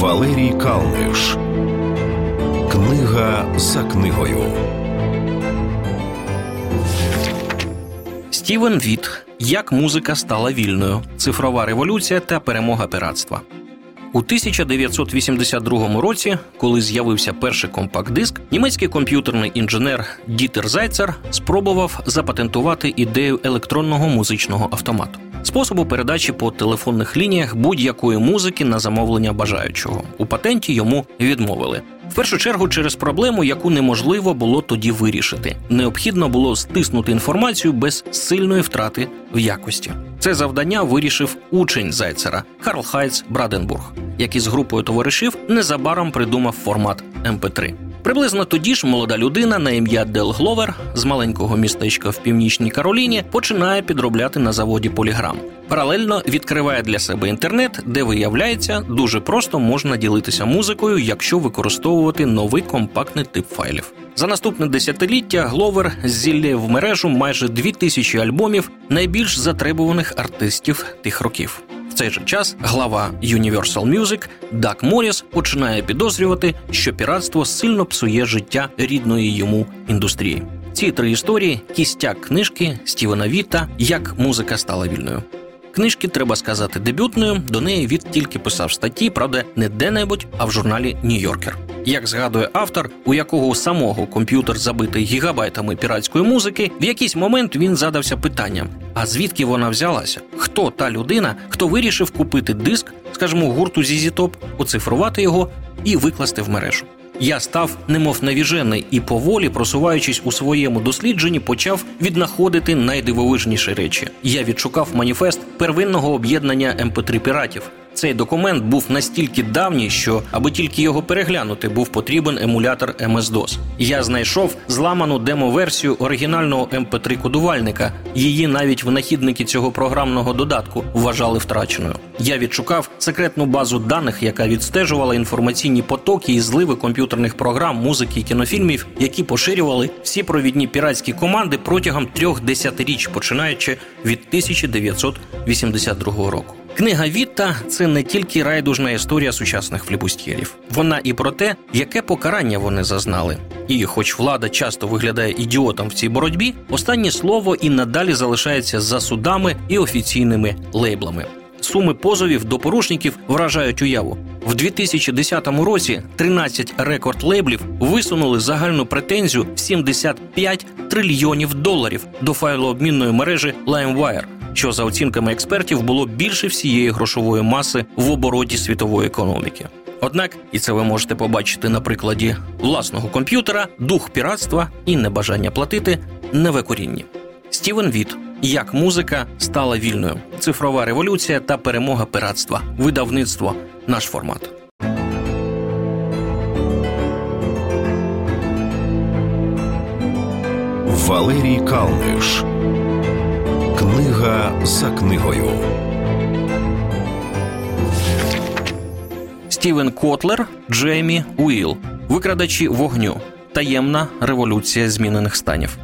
Валерій Калниш. Книга за книгою. Стівен Віт. Як музика стала вільною. Цифрова революція та перемога пиратства. У 1982 році, коли з'явився перший компакт-диск, німецький комп'ютерний інженер Дітер Зайцер спробував запатентувати ідею електронного музичного автомату способу передачі по телефонних лініях будь-якої музики на замовлення бажаючого. У патенті йому відмовили. В першу чергу через проблему, яку неможливо було тоді вирішити. Необхідно було стиснути інформацію без сильної втрати в якості. Це завдання вирішив учень Зайцера Карлхайнц Браденбург, який з групою товаришів незабаром придумав формат MP3. Приблизно тоді ж молода людина на ім'я Дел Гловер з маленького містечка в північній Кароліні починає підробляти на заводі PolyGram. Паралельно відкриває для себе інтернет, де виявляється, дуже просто можна ділитися музикою, якщо використовувати новий компактний тип файлів. За наступне десятиліття Гловер зіллє в мережу майже дві тисячі альбомів найбільш затребуваних артистів тих років. Цей же час глава Universal Music Дак Моріс починає підозрювати, що піратство сильно псує життя рідної йому індустрії. Ці три історії кістяк книжки Стівена Віта Як музика стала вільною. Книжки треба сказати дебютною. До неї Віт тільки писав статті, правда, не де-небудь, а в журналі Нью-Йоркер. Як згадує автор, у якого самого комп'ютер забитий гігабайтами піратської музики, в якийсь момент він задався питанням: а звідки вона взялася? Хто та людина, хто вирішив купити диск, скажімо, гурту Зізі Топ, оцифрувати його і викласти в мережу? Я став немов навіжений і поволі, просуваючись у своєму дослідженні, почав віднаходити найдивовижніші речі. Я відшукав маніфест первинного об'єднання МП3 піратів. Цей документ був настільки давній, що аби тільки його переглянути, був потрібен емулятор MS-DOS. Я знайшов зламану демо-версію оригінального mp3 кодувальника. Її навіть винахідники цього програмного додатку вважали втраченою. Я відшукав секретну базу даних, яка відстежувала інформаційні потоки і зливи комп'ютерних програм, музики і кінофільмів, які поширювали всі провідні піратські команди протягом трьох десятиріч, починаючи від 1982 року. Книга Вітта це не тільки райдужна історія сучасних флібустєрів. Вона і про те, яке покарання вони зазнали. І, хоч влада часто виглядає ідіотом в цій боротьбі, останнє слово і надалі залишається за судами і офіційними лейблами. Суми позовів до порушників вражають уяву в 2010 році. 13 рекорд лейблів висунули загальну претензію в 75 трильйонів доларів до файлообмінної мережі LimeWire що за оцінками експертів було більше всієї грошової маси в обороті світової економіки. Однак, і це ви можете побачити на прикладі власного комп'ютера, дух піратства і небажання платити невикорінні. Стівен Віт. Як музика стала вільною, цифрова революція та перемога пиратства, видавництво, наш формат. Валерій Калниш Книга за книгою. Стівен Котлер, Джеймі Уіл. Викрадачі вогню. Таємна революція змінених станів.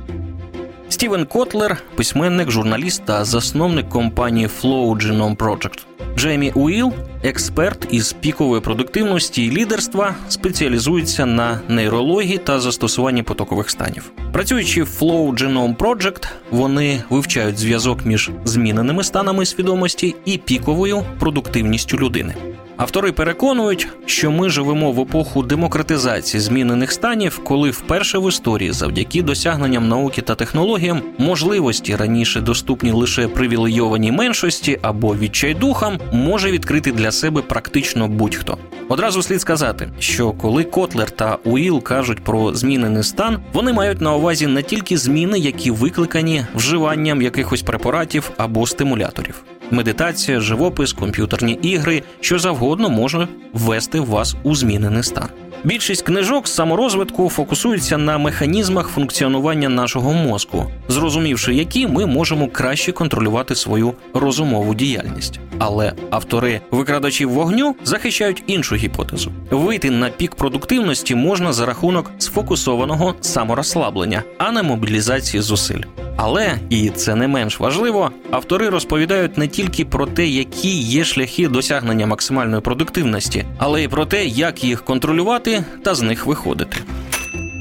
Стівен Котлер, письменник, журналіст та засновник компанії Flow Genome Project. Джеймі Уіл, експерт із пікової продуктивності і лідерства, спеціалізується на нейрології та застосуванні потокових станів. Працюючи в Flow Genome Project, вони вивчають зв'язок між зміненими станами свідомості і піковою продуктивністю людини. Автори переконують, що ми живемо в епоху демократизації змінених станів, коли вперше в історії, завдяки досягненням науки та технологіям, можливості раніше доступні лише привілейованій меншості або відчайдухам, може відкрити для себе практично будь-хто. Одразу слід сказати, що коли Котлер та Уіл кажуть про змінений стан, вони мають на увазі не тільки зміни, які викликані вживанням якихось препаратів або стимуляторів медитація, живопис, комп'ютерні ігри, що завгодно може ввести вас у змінений стан. Більшість книжок з саморозвитку фокусуються на механізмах функціонування нашого мозку, зрозумівши, які ми можемо краще контролювати свою розумову діяльність. Але автори викрадачів вогню захищають іншу гіпотезу: вийти на пік продуктивності можна за рахунок сфокусованого саморозслаблення, а не мобілізації зусиль. Але і це не менш важливо, автори розповідають не тільки про те, які є шляхи досягнення максимальної продуктивності, але й про те, як їх контролювати та з них виходити.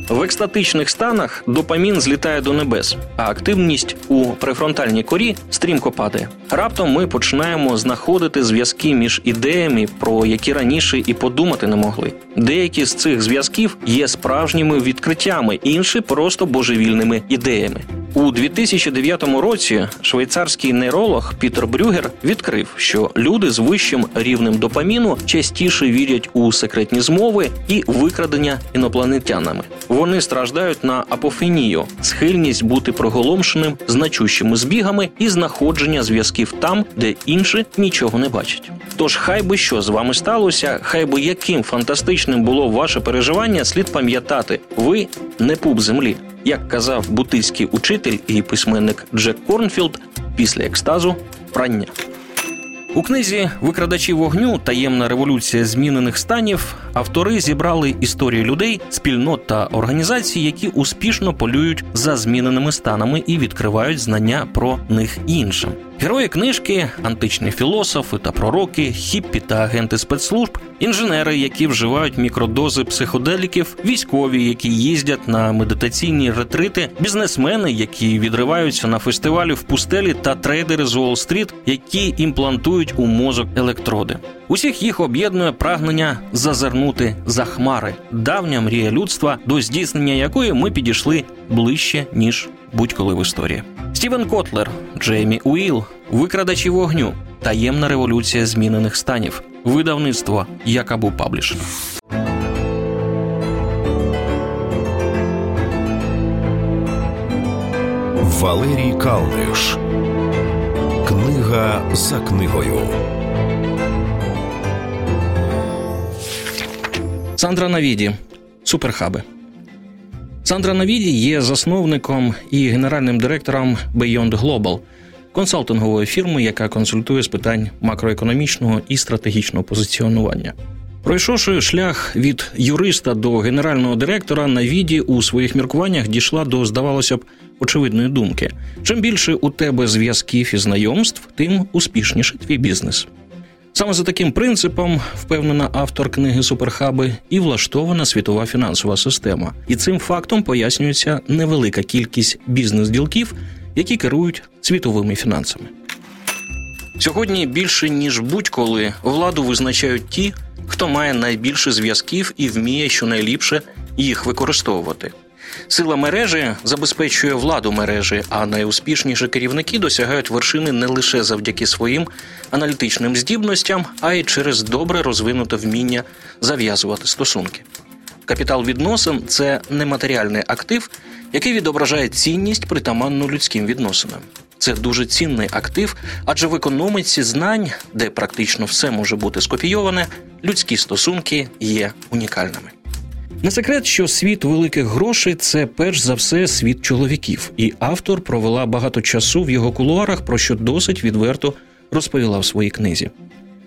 В екстатичних станах допамін злітає до небес, а активність у префронтальній корі стрімко падає. Раптом ми починаємо знаходити зв'язки між ідеями, про які раніше і подумати не могли. Деякі з цих зв'язків є справжніми відкриттями, інші просто божевільними ідеями. У 2009 році швейцарський нейролог Пітер Брюгер відкрив, що люди з вищим рівнем допаміну частіше вірять у секретні змови і викрадення інопланетянами. Вони страждають на апофенію, схильність бути проголомшеним значущими збігами і знаходження зв'язків там, де інші нічого не бачать. Тож, хай би що з вами сталося, хай би яким фантастичним було ваше переживання, слід пам'ятати, ви не пуп землі. Як казав буддійський учитель і письменник Джек Корнфілд, після екстазу прання. У книзі Викрадачі вогню таємна революція змінених станів автори зібрали історії людей, спільнот та організацій, які успішно полюють за зміненими станами і відкривають знання про них іншим. Герої книжки, античні філософи та пророки, хіппі та агенти спецслужб, інженери, які вживають мікродози психоделіків, військові, які їздять на медитаційні ретрити, бізнесмени, які відриваються на фестивалі в пустелі, та трейдери з Уолл-стріт, які імплантують у мозок електроди. Усіх їх об'єднує прагнення зазирнути за хмари, давня мрія людства, до здійснення якої ми підійшли ближче ніж будь-коли в історії. Стівен Котлер, Джеймі Уіл, викрадачі вогню, таємна революція змінених станів, видавництво Yakaboo Publishing. Валерій Калниш. Книга за книгою. Сандра Навіді. Суперхаби. Сандра Навіді є засновником і генеральним директором Beyond Global, консалтингової фірми, яка консультує з питань макроекономічного і стратегічного позиціонування. Пройшовши шлях від юриста до генерального директора, Навіді у своїх міркуваннях дійшла до, здавалося б, очевидної думки: чим більше у тебе зв'язків і знайомств, тим успішніше твій бізнес. Саме за таким принципом впевнена автор книги Суперхаби і влаштована світова фінансова система. І цим фактом пояснюється невелика кількість бізнес-ділків, які керують світовими фінансами. Сьогодні більше ніж будь-коли владу визначають ті, хто має найбільше зв'язків і вміє щонайліпше їх використовувати. Сила мережі забезпечує владу мережі, а найуспішніші керівники досягають вершини не лише завдяки своїм аналітичним здібностям, а й через добре розвинуте вміння зав'язувати стосунки. Капітал відносин це нематеріальний актив, який відображає цінність притаманну людським відносинам. Це дуже цінний актив, адже в економіці знань, де практично все може бути скопійоване, людські стосунки є унікальними. Не секрет, що світ великих грошей це перш за все світ чоловіків, і автор провела багато часу в його кулуарах, про що досить відверто розповіла в своїй книзі.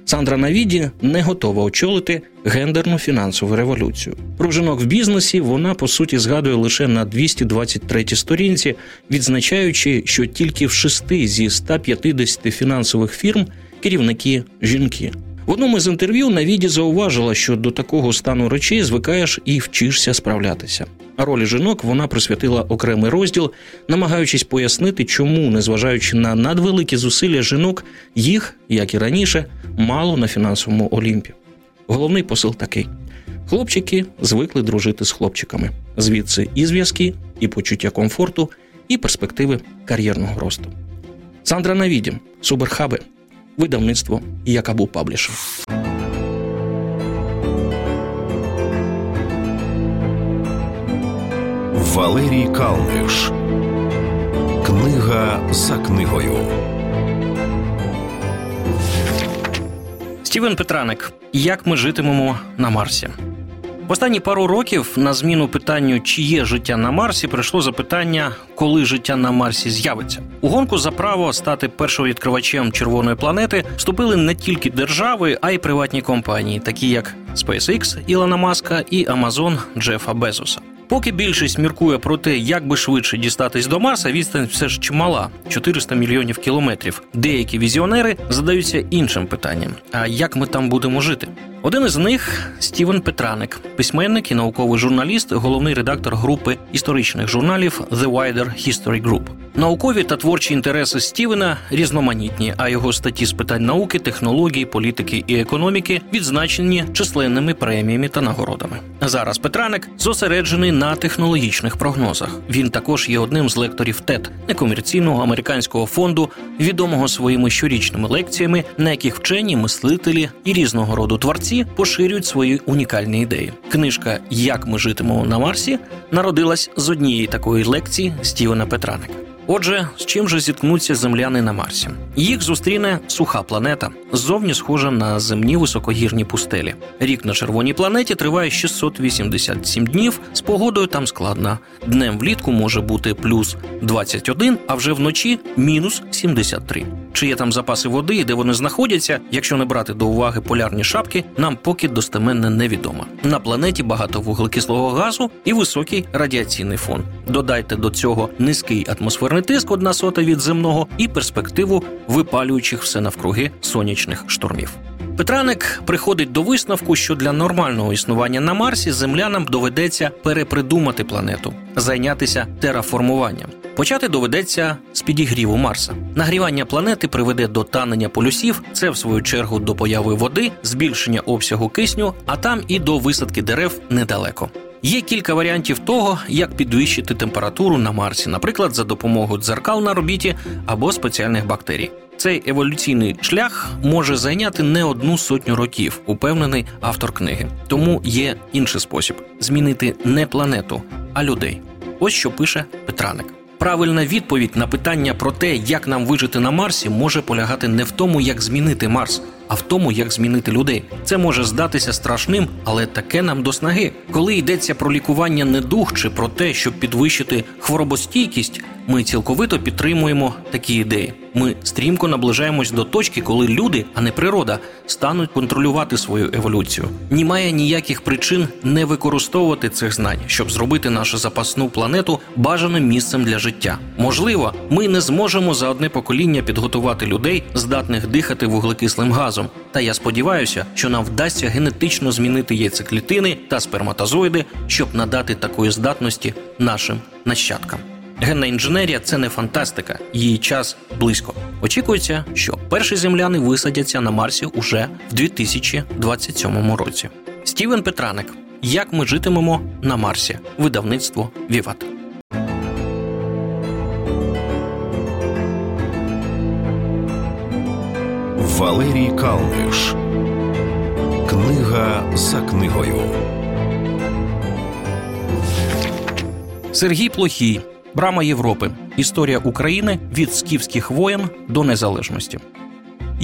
Сандра Навіді не готова очолити гендерну фінансову революцію. Про жінок в бізнесі вона по суті згадує лише на 223 сторінці, відзначаючи, що тільки в шести зі 150 фінансових фірм керівники жінки. В одному з інтерв'ю Навіді зауважила, що до такого стану речей звикаєш і вчишся справлятися. А ролі жінок вона присвятила окремий розділ, намагаючись пояснити, чому, незважаючи на надвеликі зусилля жінок, їх, як і раніше, мало на фінансовому олімпі. Головний посил такий: хлопчики звикли дружити з хлопчиками, звідси і зв'язки, і почуття комфорту, і перспективи кар'єрного росту. Сандра Навіді, Суберхаби видавництво Якабу Паблішер. Валерій Калниш. Книга за книгою. Стівен Петраник. Як ми житимемо на Марсі? Останні пару років на зміну питанню, чи є життя на Марсі, прийшло запитання, коли життя на Марсі з'явиться. У гонку за право стати першовідкривачем червоної планети вступили не тільки держави, а й приватні компанії, такі як SpaceX Ілона Маска і Amazon Джефа Безоса. Поки більшість міркує про те, як би швидше дістатись до Марса, відстань все ж чимала 400 мільйонів кілометрів. Деякі візіонери задаються іншим питанням: а як ми там будемо жити? Один із них Стівен Петраник, письменник і науковий журналіст, головний редактор групи історичних журналів The Wider History Group. Наукові та творчі інтереси Стівена різноманітні, а його статті з питань науки, технології, політики і економіки відзначені численними преміями та нагородами. Зараз Петраник зосереджений на технологічних прогнозах. Він також є одним з лекторів ТЕД некомерційного американського фонду, відомого своїми щорічними лекціями, на яких вчені мислителі і різного роду творці поширюють свої унікальні ідеї. Книжка Як ми житимемо на Марсі народилась з однієї такої лекції Стівена Петраника. Отже, з чим же зіткнуться земляни на Марсі? Їх зустріне суха планета, ззовні схожа на земні високогірні пустелі. Рік на червоній планеті триває 687 днів. З погодою там складна. Днем влітку може бути плюс 21, а вже вночі мінус 73. Чи є там запаси води і де вони знаходяться, якщо не брати до уваги полярні шапки, нам поки достеменно невідомо. На планеті багато вуглекислого газу і високий радіаційний фон. Додайте до цього низький атмосферний тиск одна сота від земного і перспективу випалюючих все навкруги сонячних штормів. Петраник приходить до висновку, що для нормального існування на Марсі землянам доведеться перепридумати планету, зайнятися тераформуванням. Почати доведеться з підігріву Марса. Нагрівання планети приведе до танення полюсів, це в свою чергу до появи води, збільшення обсягу кисню, а там і до висадки дерев недалеко. Є кілька варіантів того, як підвищити температуру на Марсі, наприклад, за допомогою дзеркал на орбіті або спеціальних бактерій. Цей еволюційний шлях може зайняти не одну сотню років, упевнений автор книги. Тому є інший спосіб змінити не планету, а людей. Ось що пише Петраник. Правильна відповідь на питання про те, як нам вижити на Марсі, може полягати не в тому, як змінити Марс, а в тому, як змінити людей. Це може здатися страшним, але таке нам до снаги. Коли йдеться про лікування недуг чи про те, щоб підвищити хворобостійкість, ми цілковито підтримуємо такі ідеї. Ми стрімко наближаємось до точки, коли люди, а не природа, стануть контролювати свою еволюцію. Немає ніяких причин не використовувати цих знань, щоб зробити нашу запасну планету бажаним місцем для життя. Можливо, ми не зможемо за одне покоління підготувати людей, здатних дихати вуглекислим газом. Та я сподіваюся, що нам вдасться генетично змінити яйцеклітини та сперматозоїди, щоб надати такої здатності нашим нащадкам. Генна інженерія це не фантастика, її час близько. Очікується, що перші земляни висадяться на Марсі уже в 2027 році. Стівен Петраник. Як ми житимемо на Марсі? Видавництво Віват. Валерій Калниш. Книга за книгою. Сергій Плохій. Брама Європи. Історія України від скіфських воєн до незалежності.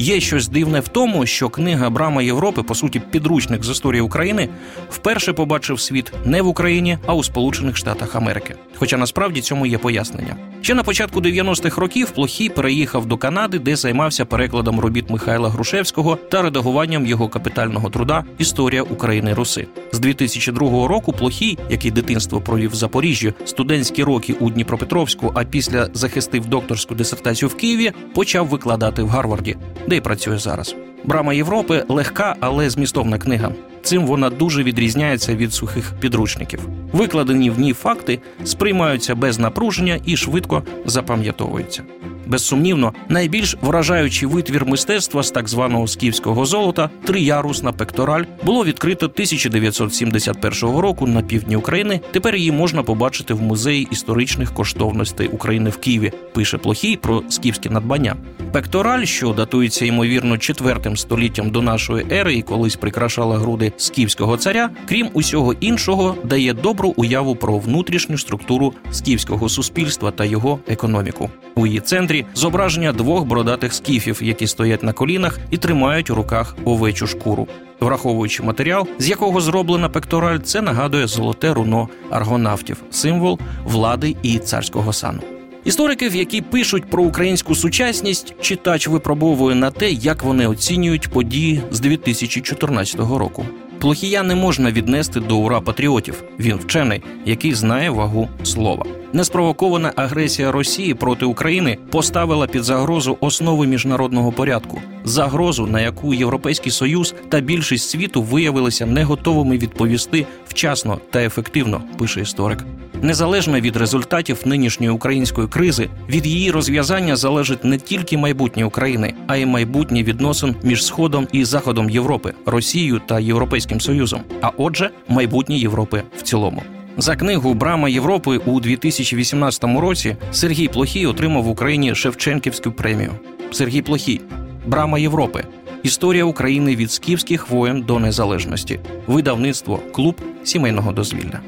Є щось дивне в тому, що книга Брама Європи, по суті, підручник з історії України, вперше побачив світ не в Україні, а у Сполучених Штатах Америки. Хоча насправді цьому є пояснення. Ще на початку 90-х років Плохій переїхав до Канади, де займався перекладом робіт Михайла Грушевського та редагуванням його капітального труда Історія України Руси. З 2002 року Плохій, який дитинство провів в Запоріжжі, студентські роки у Дніпропетровську, а після захистив докторську дисертацію в Києві, почав викладати в Гарварді, де й працює зараз. Брама Європи легка, але змістовна книга. Цим вона дуже відрізняється від сухих підручників. Викладені в ній факти сприймаються без напруження і швидко запам'ятовуються. Безсумнівно, найбільш вражаючий витвір мистецтва з так званого скіфського золота триярусна пектораль було відкрито 1971 року на півдні України. Тепер її можна побачити в музеї історичних коштовностей України в Києві. Пише Плохій про скіфське надбання. Пектораль, що датується ймовірно четвертим століттям до нашої ери і колись прикрашала груди скіфського царя, крім усього іншого, дає добру уяву про внутрішню структуру скіфського суспільства та його економіку. У її центрі зображення двох бородатих скіфів, які стоять на колінах і тримають у руках овечу шкуру. Враховуючи матеріал, з якого зроблена пектораль, це нагадує золоте руно аргонавтів, символ влади і царського сану. Істориків, які пишуть про українську сучасність, читач випробовує на те, як вони оцінюють події з 2014 року. Плохія не можна віднести до ура патріотів. Він вчений, який знає вагу слова. Неспровокована агресія Росії проти України поставила під загрозу основи міжнародного порядку, загрозу, на яку Європейський Союз та більшість світу виявилися не готовими відповісти вчасно та ефективно, пише історик. Незалежно від результатів нинішньої української кризи, від її розв'язання залежить не тільки майбутнє України, а й майбутнє відносин між Сходом і Заходом Європи, Росією та Європейським Союзом, а отже, майбутнє Європи в цілому. За книгу Брама Європи у 2018 році Сергій Плохій отримав в Україні Шевченківську премію. Сергій Плохій Брама Європи. Історія України від скіфських воєн до незалежності. Видавництво Клуб сімейного дозвілля.